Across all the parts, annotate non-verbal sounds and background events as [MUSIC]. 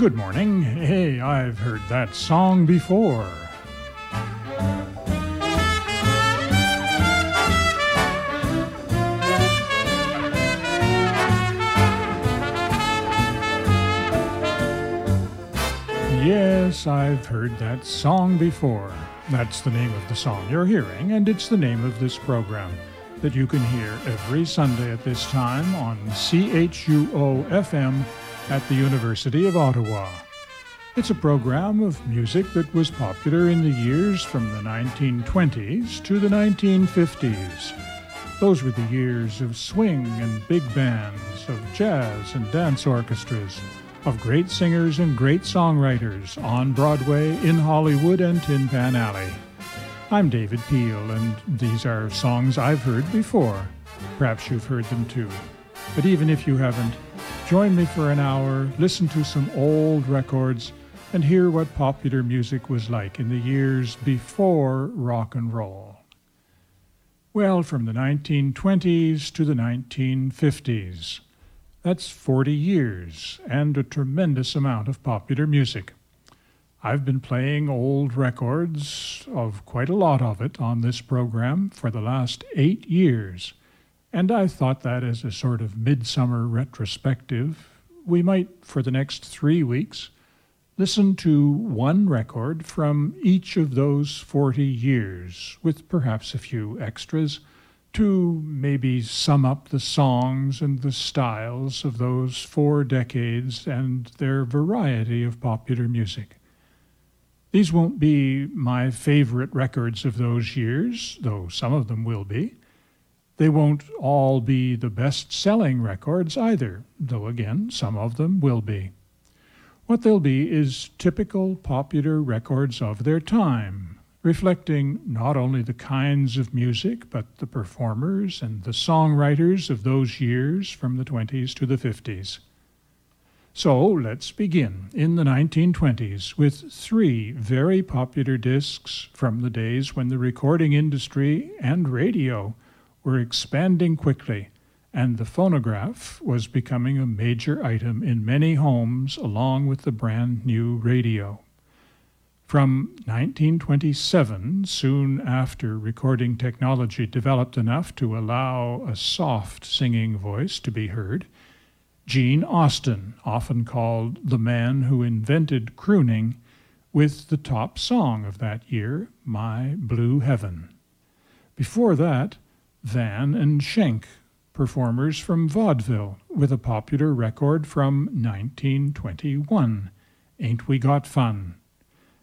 Good morning. Hey, I've heard that song before. Yes, I've heard that song before. That's the name of the song you're hearing, and it's the name of this program that you can hear every Sunday at this time on CHUO FM at the University of Ottawa. It's a program of music that was popular in the years from the 1920s to the 1950s. Those were the years of swing and big bands, of jazz and dance orchestras, of great singers and great songwriters on Broadway, in Hollywood, and Tin Pan Alley. I'm David Peel, and these are songs I've heard before. Perhaps you've heard them too. But even if you haven't, join me for an hour, listen to some old records, and hear what popular music was like in the years before rock and roll. Well, from the 1920s to the 1950s. That's 40 years and a tremendous amount of popular music. I've been playing old records of quite a lot of it on this program for the last eight years, and I thought that as a sort of midsummer retrospective, we might, for the next three weeks, listen to one record from each of those 40 years, with perhaps a few extras to maybe sum up the songs and the styles of those four decades and their variety of popular music. These won't be my favorite records of those years, though some of them will be. They won't all be the best selling records either, though again, some of them will be. What they'll be is typical popular records of their time, reflecting not only the kinds of music, but the performers and the songwriters of those years from the 20s to the 50s. So let's begin in the 1920s with three very popular discs from the days when the recording industry and radio were expanding quickly, and the phonograph was becoming a major item in many homes along with the brand new radio. From 1927, soon after recording technology developed enough to allow a soft singing voice to be heard, Gene Austin, often called the man who invented crooning, with the top song of that year, My Blue Heaven. Before that, Van and Schenk, performers from vaudeville, with a popular record from 1921, Ain't We Got Fun?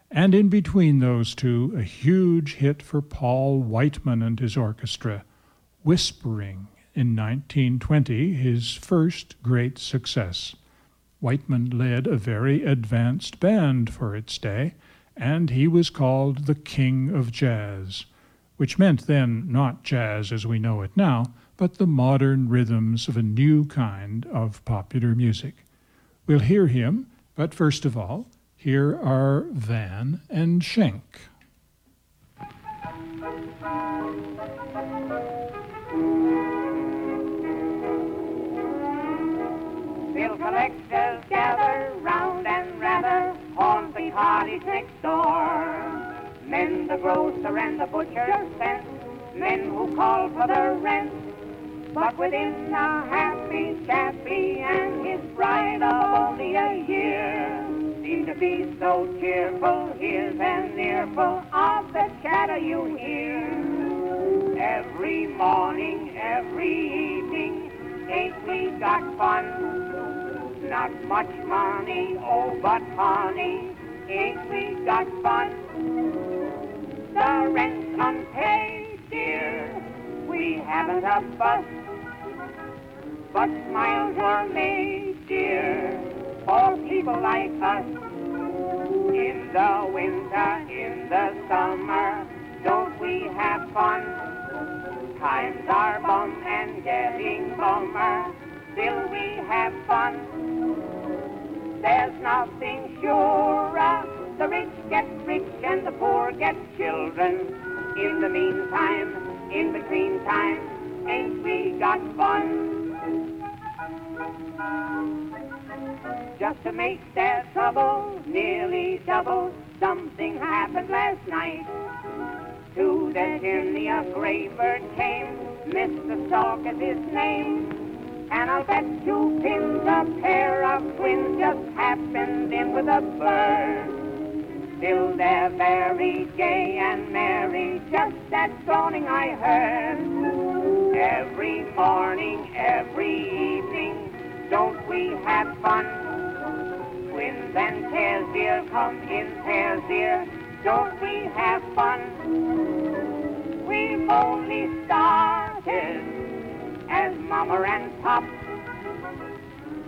And in between those two, a huge hit for Paul Whiteman and his orchestra, Whispering, in 1920, his first great success. Whiteman led a very advanced band for its day, and he was called the King of Jazz, which meant then not jazz as we know it now, but the modern rhythms of a new kind of popular music. We'll hear him, but first of all, here are Van and Schenk. Bill collectors gather round and rather haunt the parties next door. Men the grocer and the butcher sent, men who call for the rent. But within a happy chappie and his bride of only a year seem to be so cheerful. Here's an earful of the chatter you hear. Every morning, every evening, ain't we got fun? Not much money, oh, but honey, ain't we got fun? The rent's unpaid, dear, we haven't a fuss. But smiles were made, dear, for people like us. In the winter, in the summer, don't we have fun? Times are bum and getting bummer, still we have fun. There's nothing surer, the rich get rich and the poor get children. In the meantime, in between time, ain't we got fun? Just to make their trouble nearly double, something happened last night. To the chimney a gray bird came, Mr. Stork is his name. And I'll bet two pins a pair of twins just happened in with a bird. Still they're very gay and merry, just that droning I heard. Every morning, every evening, don't we have fun? Twins and pairs, dear, come in pairs, dear, don't we have fun? We've only started as mama and pop.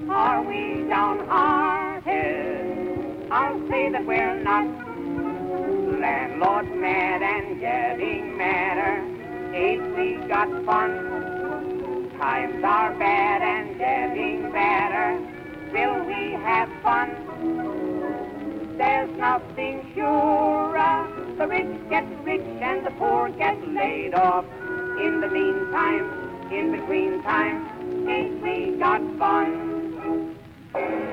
Are we downhearted? I'll say that we're not. Landlord's mad and getting madder. Ain't we got fun? Times are bad and getting badder. Will we have fun. There's nothing surer. Uh, the rich get rich and the poor get laid off. In the meantime, in between time, ain't we got fun?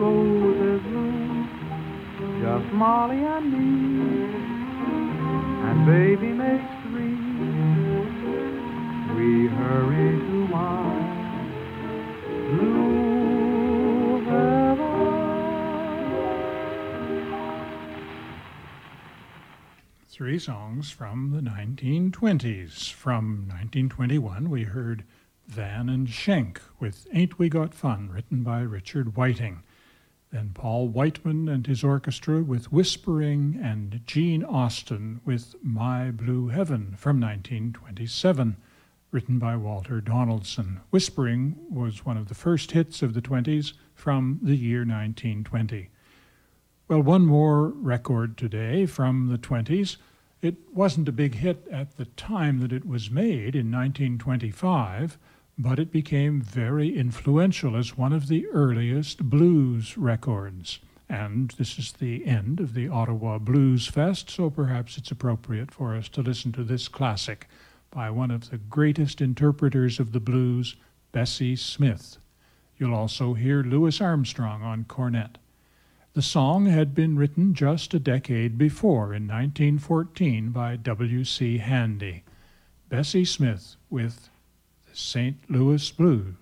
Roses bloom. Just Molly and me, and baby makes three. We hurry to my blue heaven. Three songs from the 1920s. From 1921, we heard Van and Schenk with Ain't We Got Fun, written by Richard Whiting. Then Paul Whiteman and his orchestra with Whispering, and Gene Austin with My Blue Heaven from 1927, written by Walter Donaldson. Whispering was one of the first hits of the 20s from the year 1920. Well, one more record today from the 20s. It wasn't a big hit at the time that it was made in 1925, but it became very influential as one of the earliest blues records. And this is the end of the Ottawa Blues Fest, so perhaps it's appropriate for us to listen to this classic by one of the greatest interpreters of the blues, Bessie Smith. You'll also hear Louis Armstrong on cornet. The song had been written just a decade before, in 1914, by W.C. Handy. Bessie Smith with St. Louis Blues.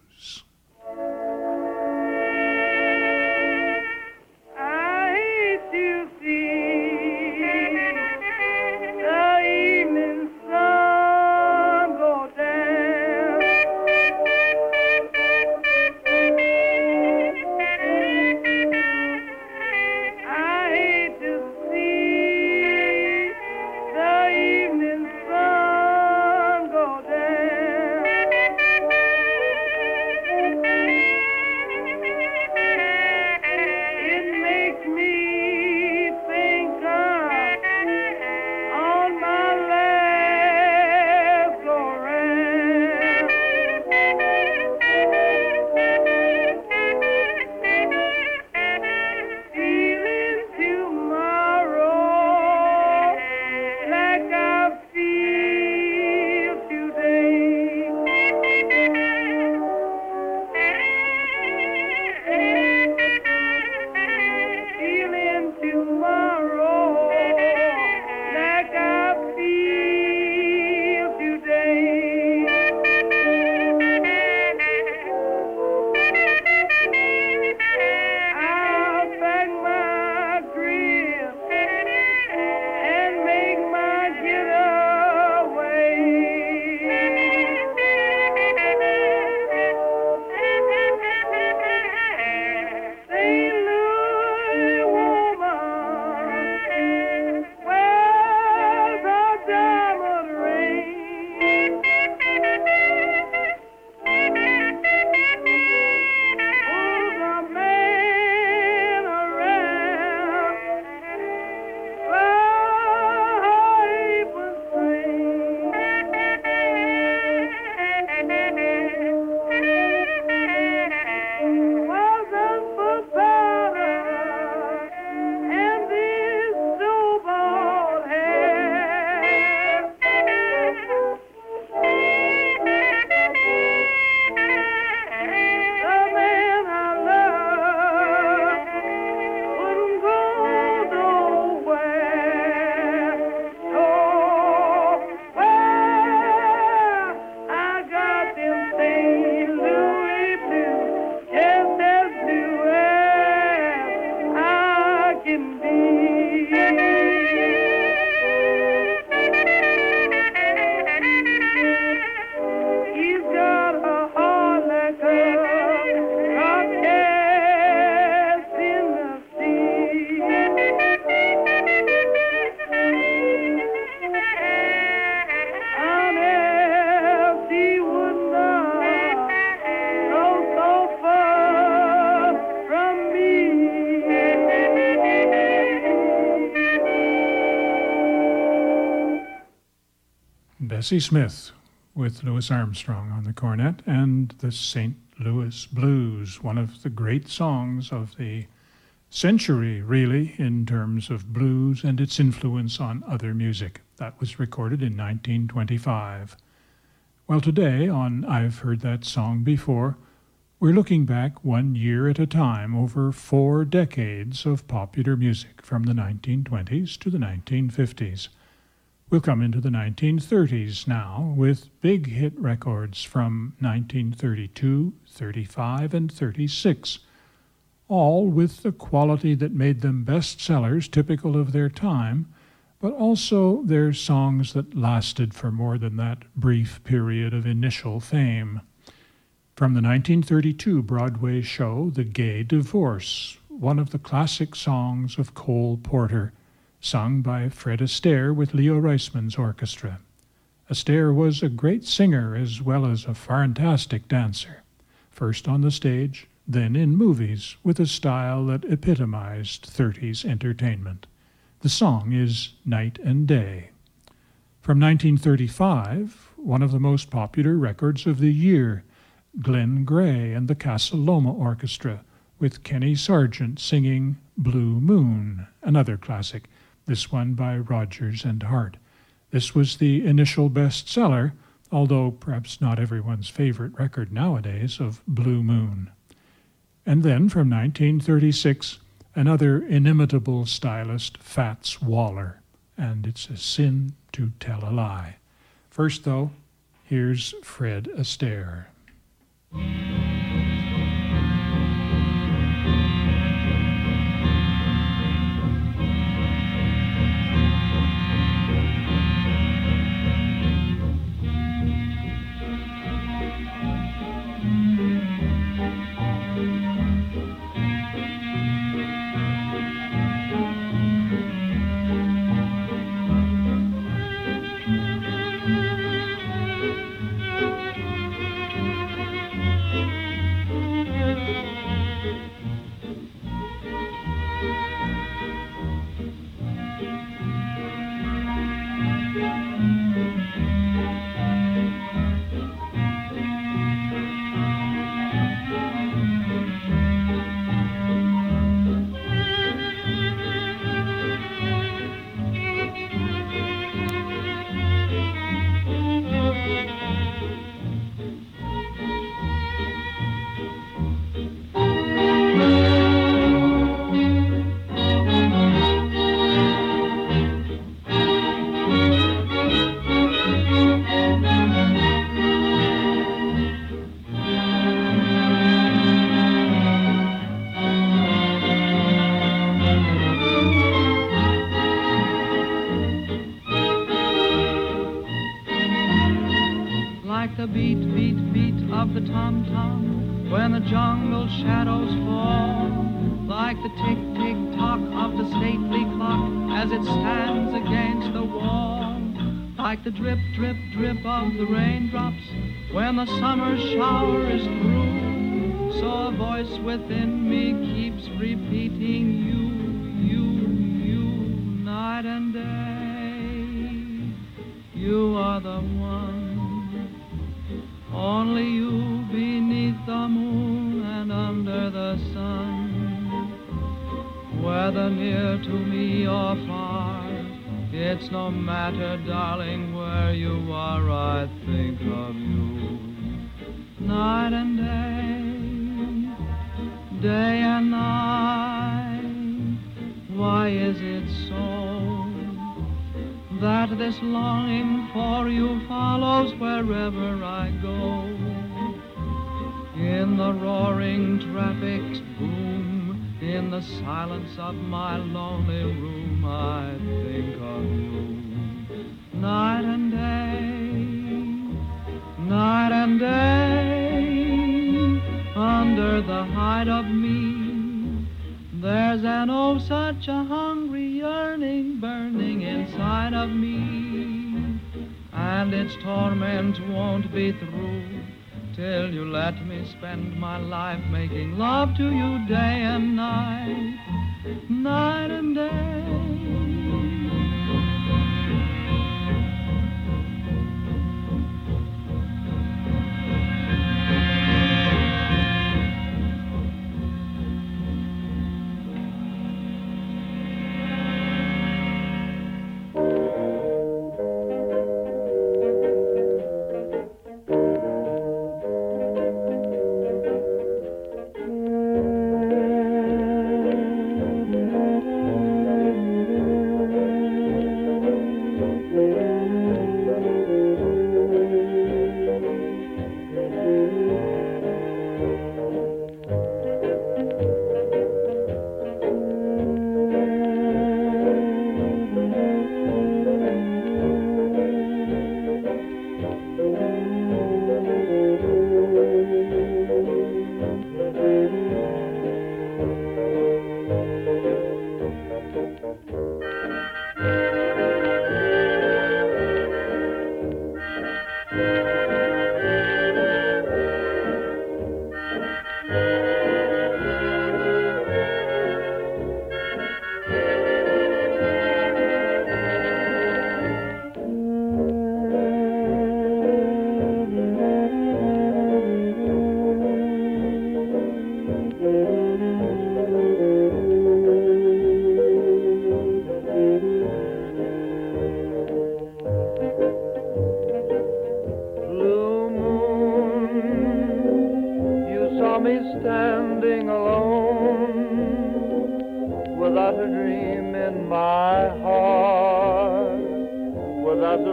Bessie Smith with Louis Armstrong on the cornet and the St. Louis Blues, one of the great songs of the century, really, in terms of blues and its influence on other music. That was recorded in 1925. Well, today on I've Heard That Song Before, we're looking back one year at a time over four decades of popular music from the 1920s to the 1950s. We'll come into the 1930s now with big hit records from 1932, 35, and 36 all with the quality that made them bestsellers typical of their time, but also their songs that lasted for more than that brief period of initial fame. From the 1932 Broadway show The Gay Divorce, one of the classic songs of Cole Porter, sung by Fred Astaire with Leo Reisman's orchestra. Astaire was a great singer as well as a fantastic dancer, first on the stage, then in movies with a style that epitomized 30s entertainment. The song is Night and Day. From 1935, one of the most popular records of the year, Glen Gray and the Casa Loma Orchestra, with Kenny Sargent singing Blue Moon, another classic, this one by Rodgers and Hart. This was the initial bestseller, although perhaps not everyone's favorite record nowadays, of Blue Moon. And then from 1936, another inimitable stylist, Fats Waller, and it's a sin to tell a lie. First, though, here's Fred Astaire. The summer shower is through. So a voice within me spend my life making love to you day and night, night and day.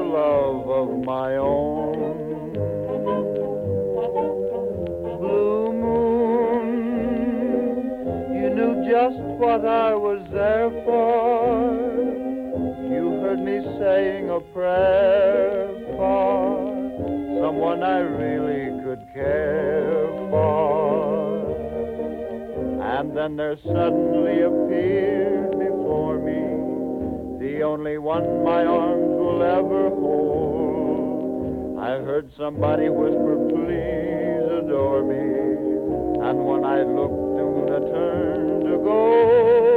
Love of my own. Blue moon, you knew just what I was there for. You heard me saying a prayer for someone I really could care for. And then there suddenly appeared only one my arms will ever hold. I heard somebody whisper, please adore me. And when I looked, the turned to gold.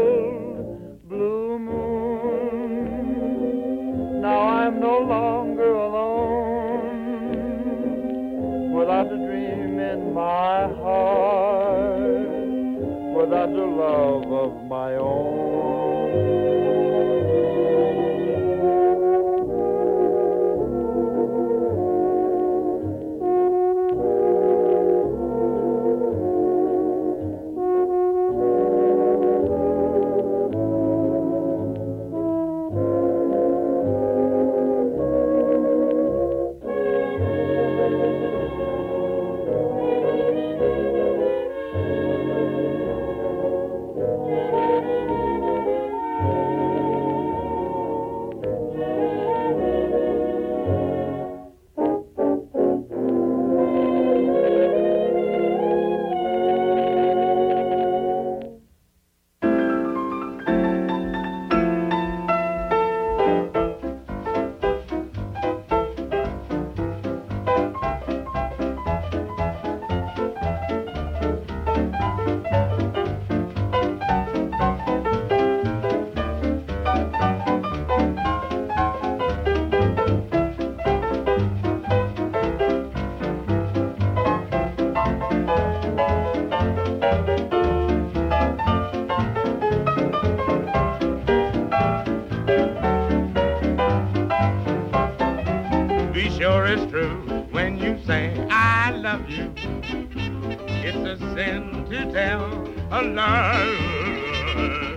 Tell a lie.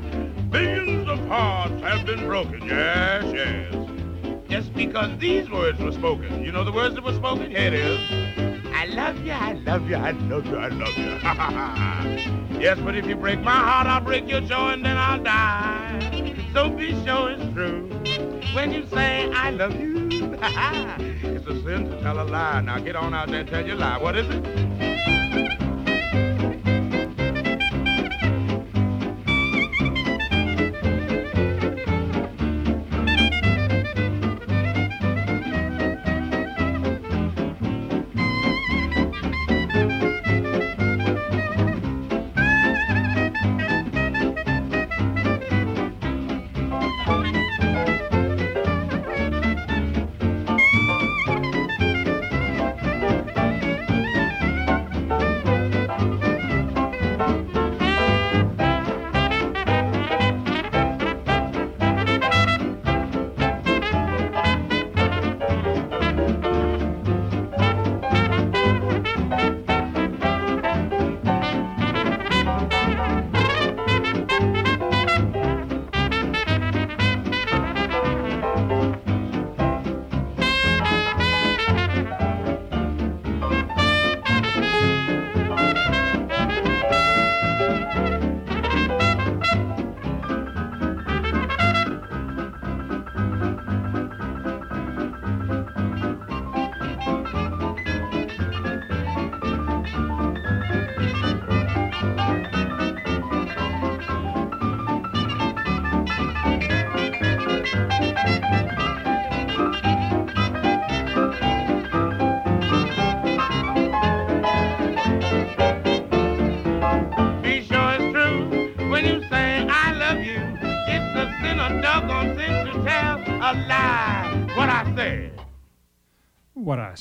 Billions of hearts have been broken, yes, yes. Just because these words were spoken. You know the words that were spoken? Here it is. I love you, I love you, I love you, I love you. yes, but if you break my heart, I'll break your jaw and then I'll die. So be sure it's true when you say I love you. [LAUGHS] it's a sin to tell a lie. Now get on out there and tell your lie. What is it?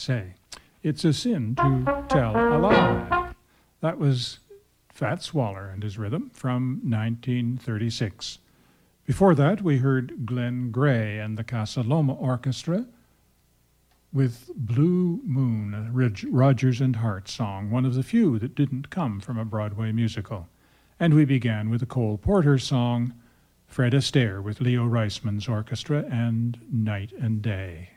Say. It's a sin to tell a lie. That was Fats Waller and his rhythm from 1936. Before that, we heard Glen Gray and the Casa Loma Orchestra with Blue Moon, a Rog- Rodgers and Hart song, one of the few that didn't come from a Broadway musical. And we began with a Cole Porter song, Fred Astaire with Leo Reisman's orchestra, and Night and Day.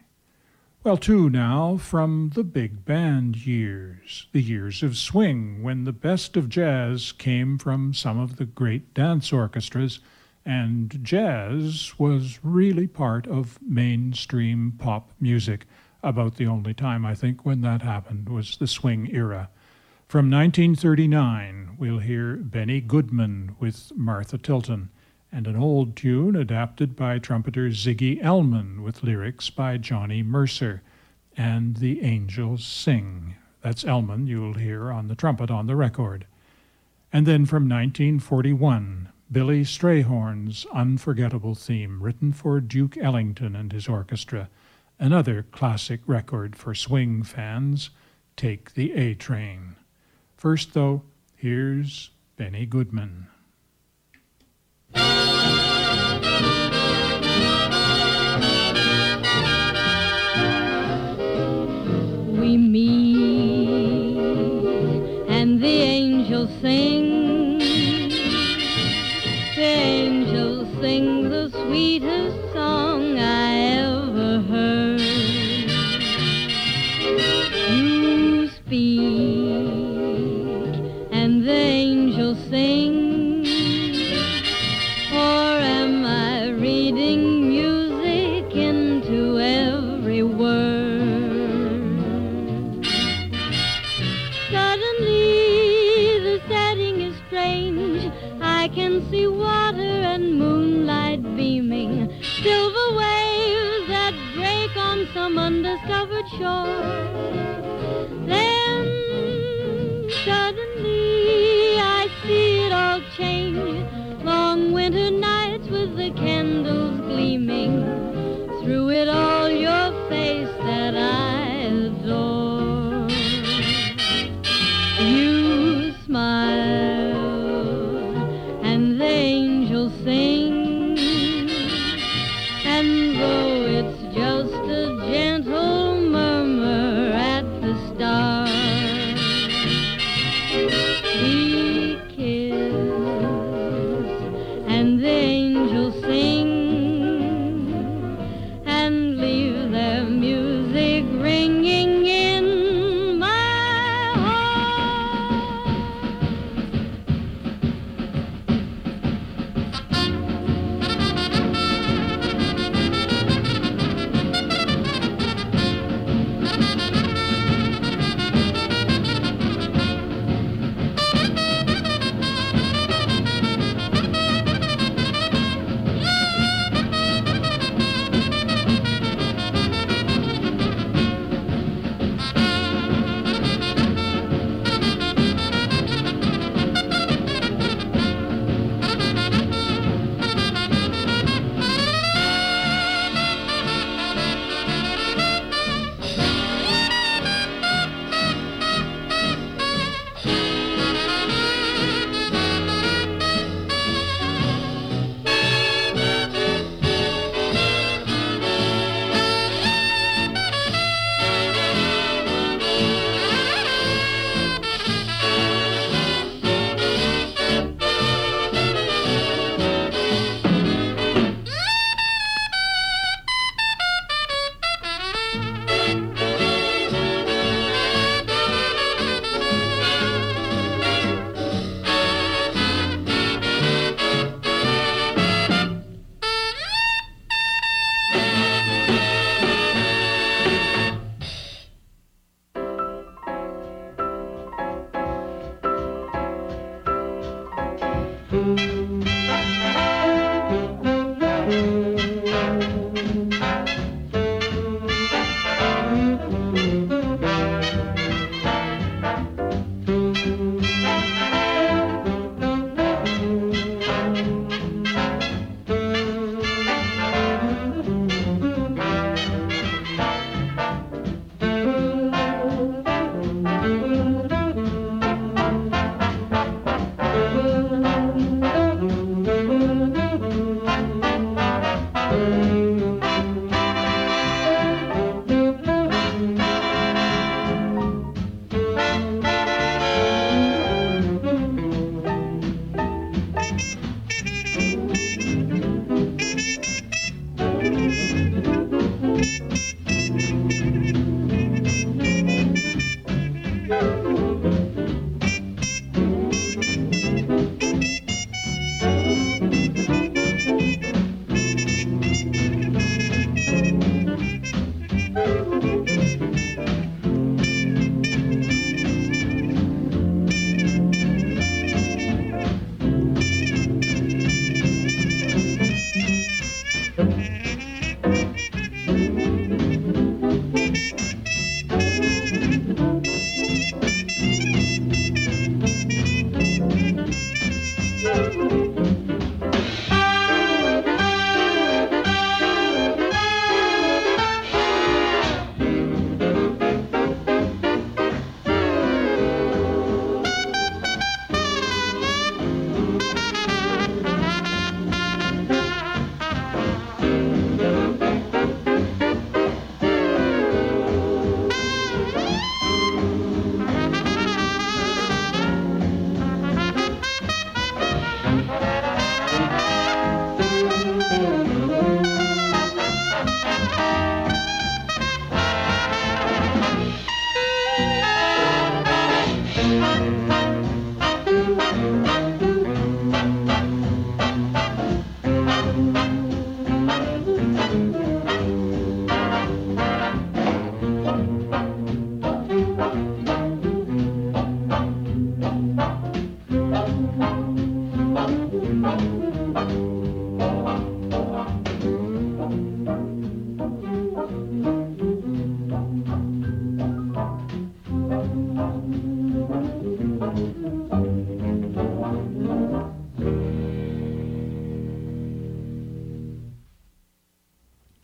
Well, two now from the big band years, the years of swing, when the best of jazz came from some of the great dance orchestras, and jazz was really part of mainstream pop music. About the only time, I think, when that happened was the swing era. From 1939, we'll hear Benny Goodman with Martha Tilton and an old tune adapted by trumpeter Ziggy Elman with lyrics by Johnny Mercer. And the angels sing. That's Elman, you'll hear on the trumpet on the record. And then from 1941, Billy Strayhorn's unforgettable theme, written for Duke Ellington and his orchestra, another classic record for swing fans, Take the A Train. First, though, here's Benny Goodman.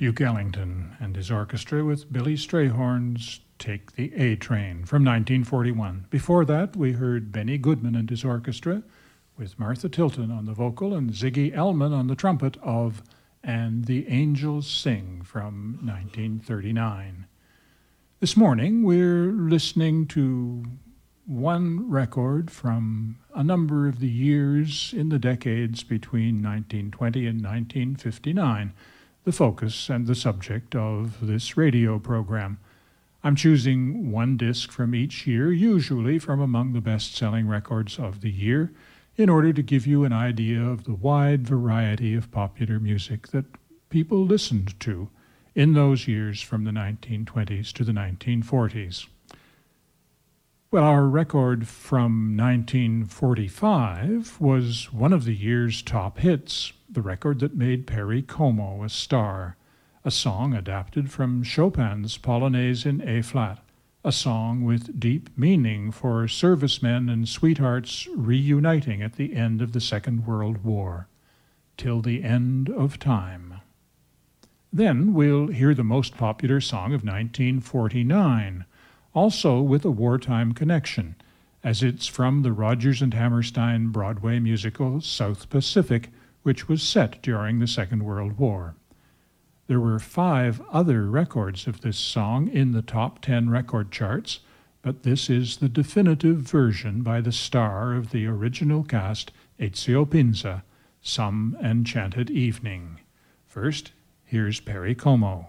Duke Ellington and his orchestra with Billy Strayhorn's Take the A Train from 1941. Before that, we heard Benny Goodman and his orchestra with Martha Tilton on the vocal and Ziggy Elman on the trumpet of And the Angels Sing from 1939. This morning, we're listening to one record from a number of the years in the decades between 1920 and 1959 the focus and the subject of this radio program. I'm choosing one disc from each year, usually from among the best selling records of the year, in order to give you an idea of the wide variety of popular music that people listened to in those years from the 1920s to the 1940s. Well, our record from 1945 was one of the year's top hits the record that made Perry Como a star, a song adapted from Chopin's Polonaise in A flat, a song with deep meaning for servicemen and sweethearts reuniting at the end of the Second World War. Till the End of Time. Then we'll hear the most popular song of 1949, also with a wartime connection, as it's from the Rodgers and Hammerstein Broadway musical South Pacific which was set during the Second World War. There were five other records of this song in the top 10 record charts, but this is the definitive version by the star of the original cast, Ezio Pinza, Some Enchanted Evening. First, here's Perry Como.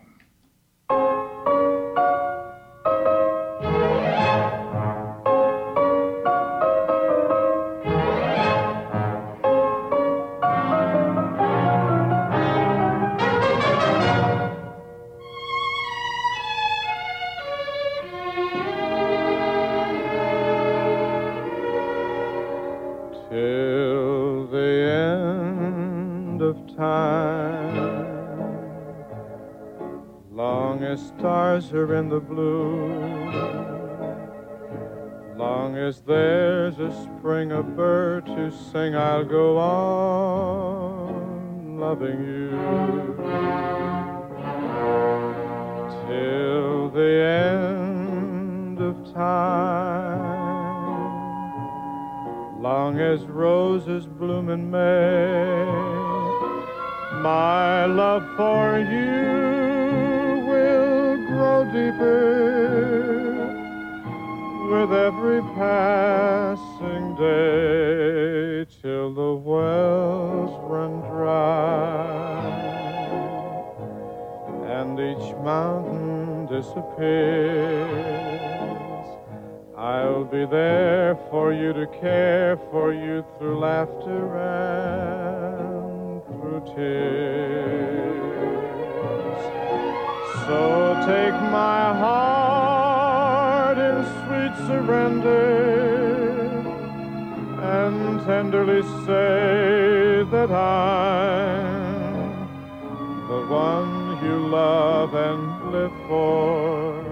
The blue. Long as there's a spring, a bird to sing, I'll go on loving you. Till the end of time. Long as roses bloom in May, my love for you deeper with every passing day till the wells run dry and each mountain disappears. I'll be there for you to care for you through laughter and through tears. So take my heart in sweet surrender and tenderly say that I'm the one you love and live for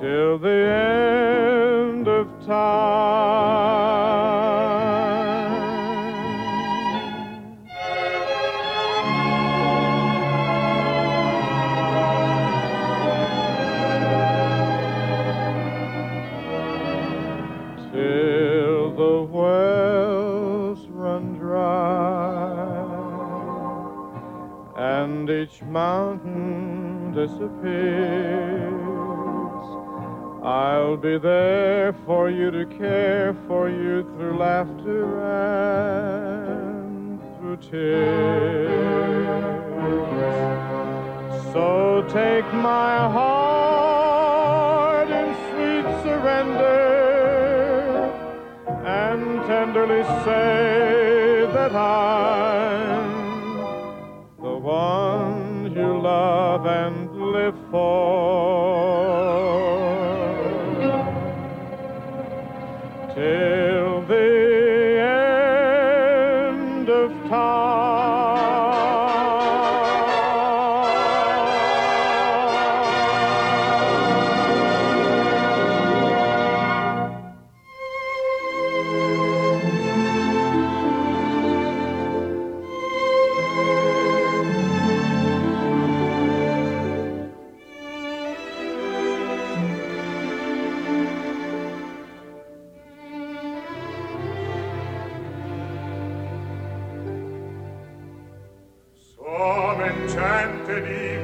till the end of time. Mountain disappears. I'll be there for you to care for you through laughter and through tears. So take my heart in sweet surrender and tenderly say that I'm live enchanted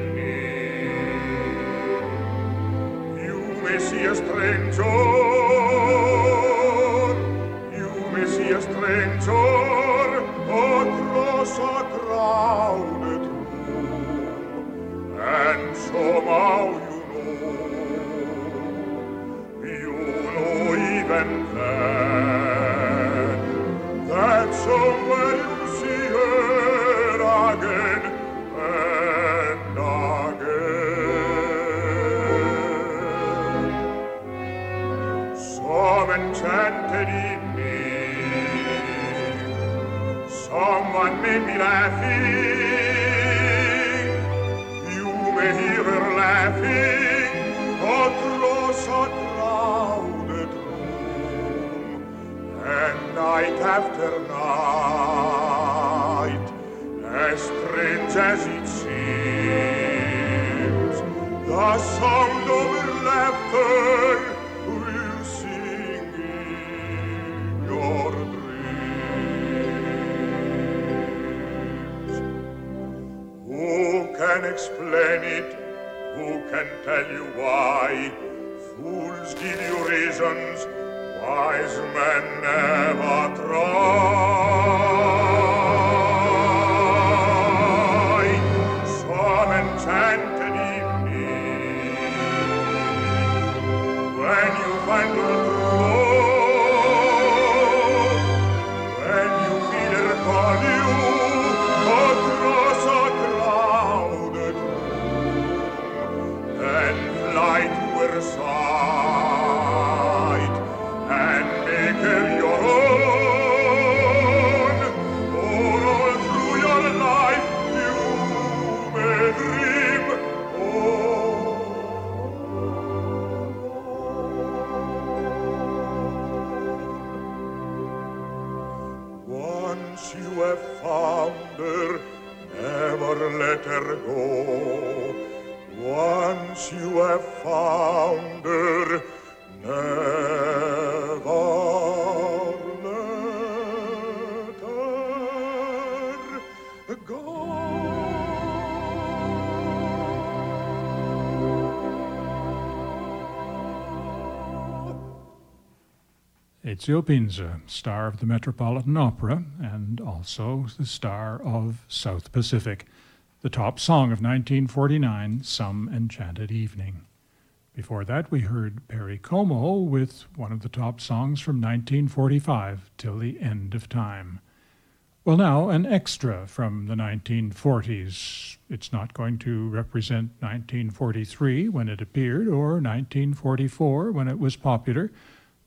Ezio Pinza, star of the Metropolitan Opera and also the star of South Pacific, the top song of 1949, Some Enchanted Evening. Before that, we heard Perry Como with one of the top songs from 1945, Till the End of Time. Well, now, an extra from the 1940s. It's not going to represent 1943 when it appeared or 1944 when it was popular,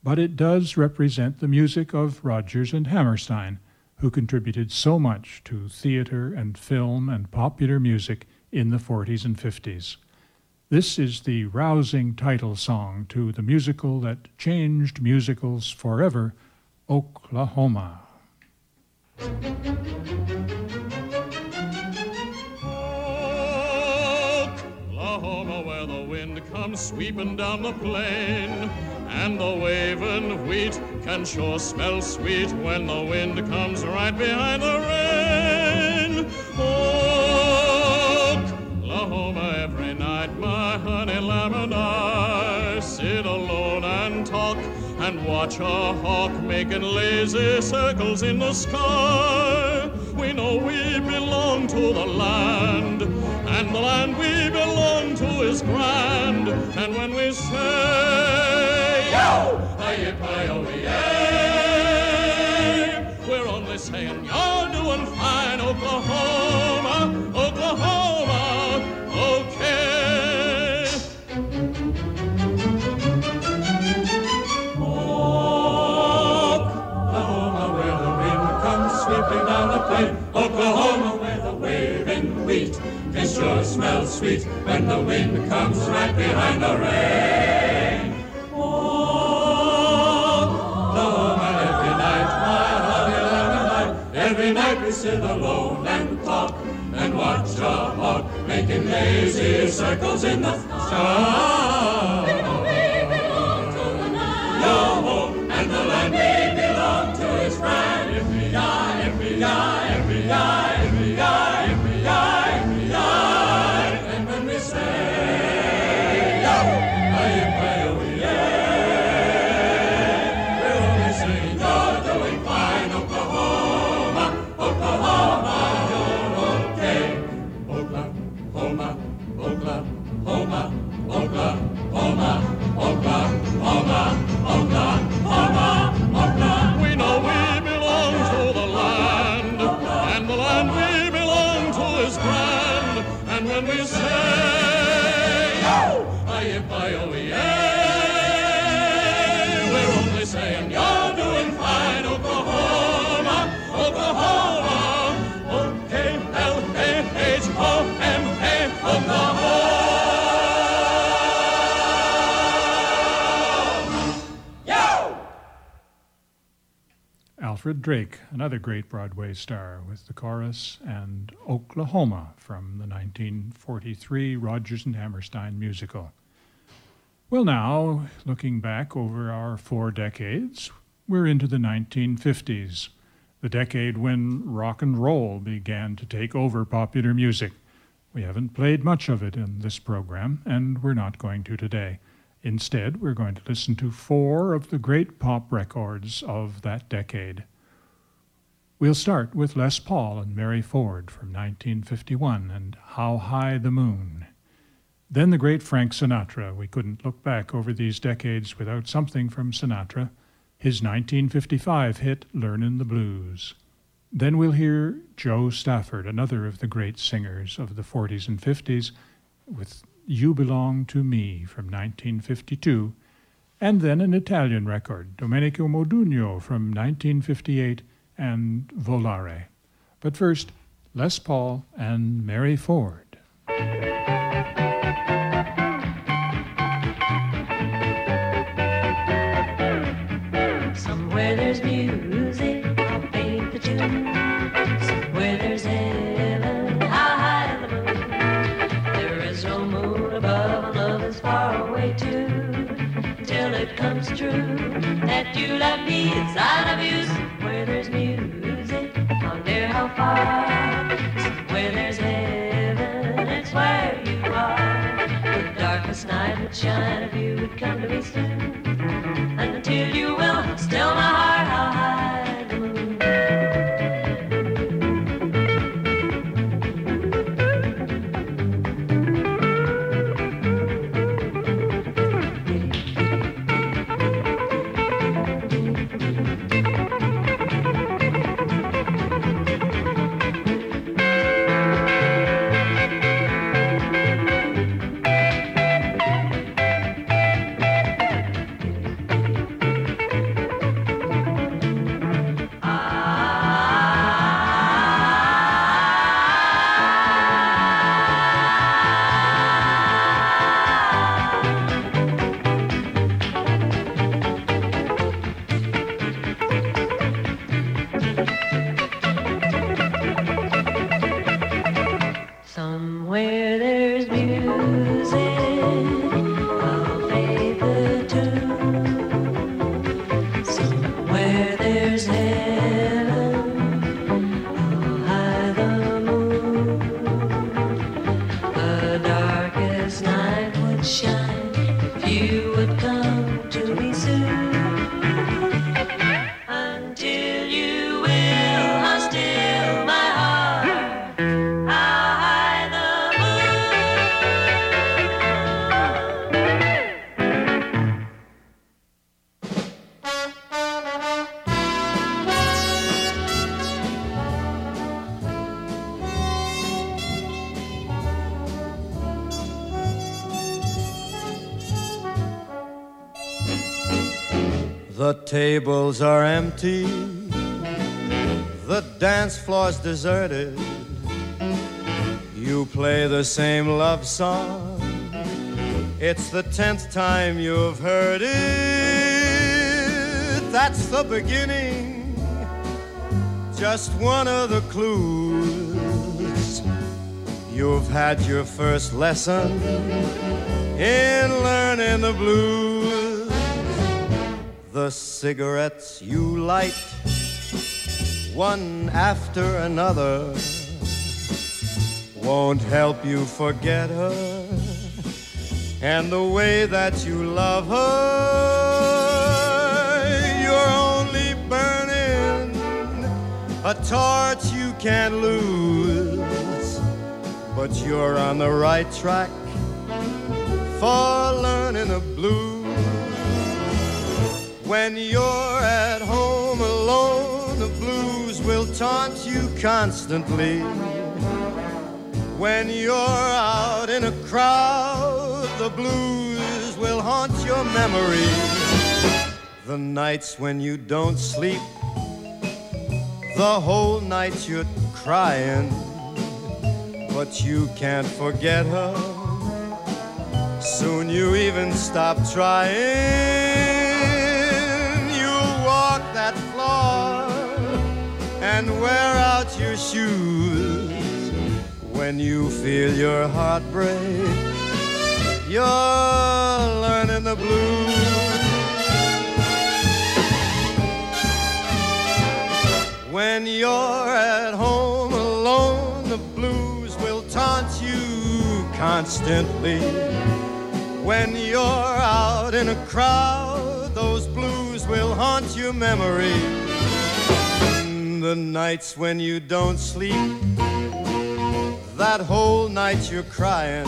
but it does represent the music of Rodgers and Hammerstein, who contributed so much to theater and film and popular music in the 40s and 50s. This is the rousing title song to the musical that changed musicals forever, Oklahoma. Oklahoma, where the wind comes sweeping down the plain, and the waving wheat can sure smell sweet when the wind comes right behind the rain. Oklahoma, every night, my honey lamb and I sit alone and talk and watch a hawk making lazy circles in the sky. We know we belong to the land, and the land we belong to is grand. And when we say, Yo! Hi-yi-hi-yo-yay, oh, we're only saying you're doing fine, Oklahoma, sure smells sweet when the wind comes right behind the rain. Oh, the home every night, my honey lamb and I. Every night we sit alone and talk and watch a hawk making lazy circles in the sky. Say! Aye, aye, oh, yeah. Alfred Drake, another great Broadway star, with the chorus and Oklahoma from the 1943 Rodgers and Hammerstein musical. Well, now, looking back over our four decades, we're into the 1950s, the decade when rock and roll began to take over popular music. We haven't played much of it in this program, and we're not going to today. Instead, we're going to listen to four of the great pop records of that decade. We'll start with Les Paul and Mary Ford from 1951 and How High the Moon. Then the great Frank Sinatra. We couldn't look back over these decades without something from Sinatra. His 1955 hit, Learnin' the Blues. Then we'll hear Jo Stafford, another of the great singers of the 40s and 50s, with You Belong to Me from 1952, and then an Italian record, Domenico Modugno from 1958, and Volare. But first, Les Paul and Mary Ford. Somewhere there's music, I'll paint the tune. Somewhere there's heaven, high the moon. There is no moon above, and love is far away too. Till it comes true that you love me as I love you. The tables are empty, the dance floor's deserted. You play the same love song. It's the tenth time you've heard it. That's the beginning. Just one of the clues. You've had your first lesson in learning the blues. The cigarettes you light, one after another, won't help you forget her. And the way that you love her, you're only burning a torch you can't lose. But you're on the right track for learning the blues. When you're at home alone, the blues will taunt you constantly. When you're out in a crowd, the blues will haunt your memory. The nights when you don't sleep, the whole night you're crying, but you can't forget her. Soon you even stop trying. And wear out your shoes. When you feel your heart break, you're learning the blues. When you're at home alone, the blues will taunt you constantly. When you're out in a crowd, those blues will haunt your memory. The nights when you don't sleep, that whole night you're crying,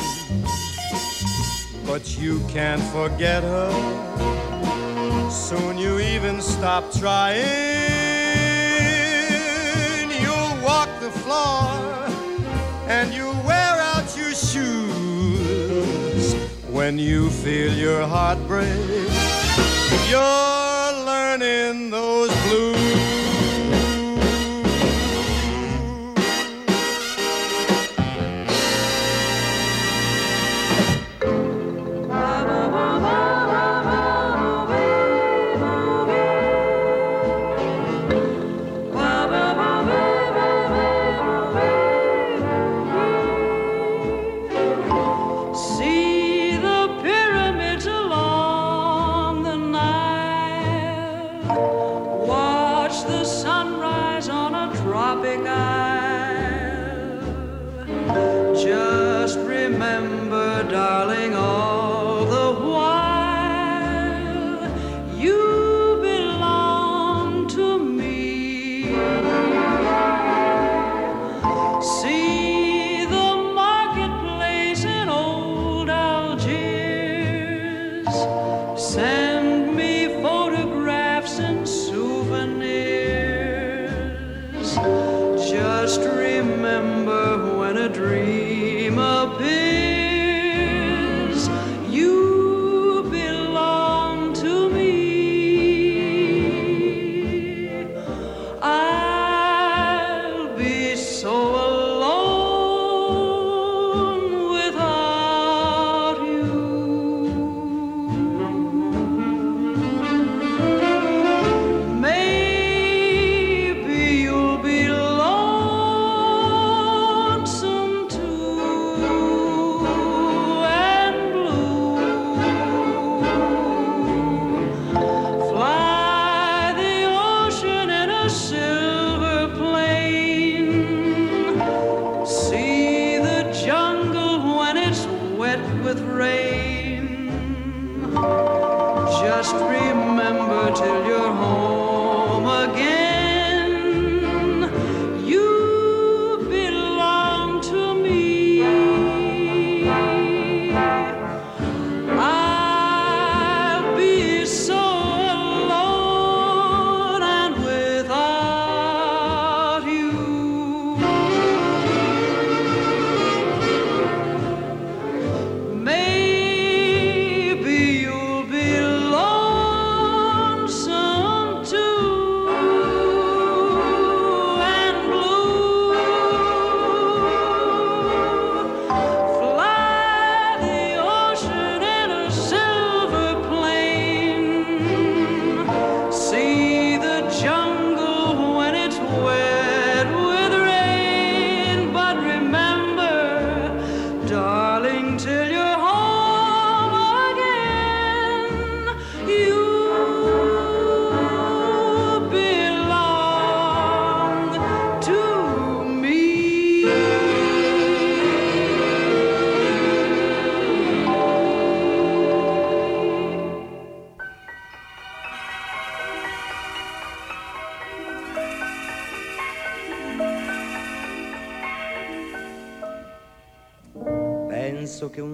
but you can't forget her. Soon you even stop trying. You'll walk the floor and you'll wear out your shoes. When you feel your heart break, you're learning those blues.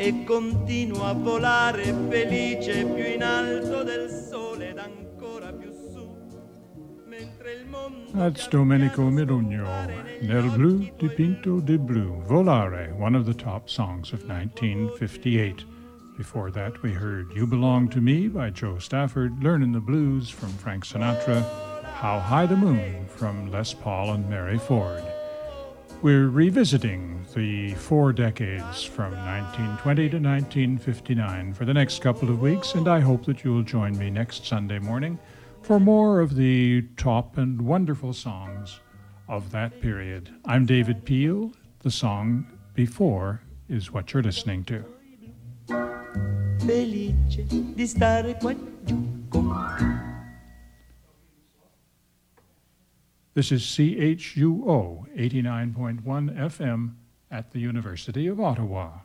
e continuo a volare felice più in alto del sole ed ancora più su, mentre il mondo That's Domenico Modugno, Nel Blu Dipinto di Blu, Volare, one of the top songs of 1958. Before that, we heard You Belong to Me by Jo Stafford, Learnin' the Blues from Frank Sinatra, How High the Moon from Les Paul and Mary Ford. We're revisiting the four decades from 1920 to 1959 for the next couple of weeks, and I hope that you'll join me next Sunday morning for more of the top and wonderful songs of that period. I'm David Peel. The song Before is what you're listening to. felice di stare qua giù con This is CHUO 89.1 FM at the University of Ottawa.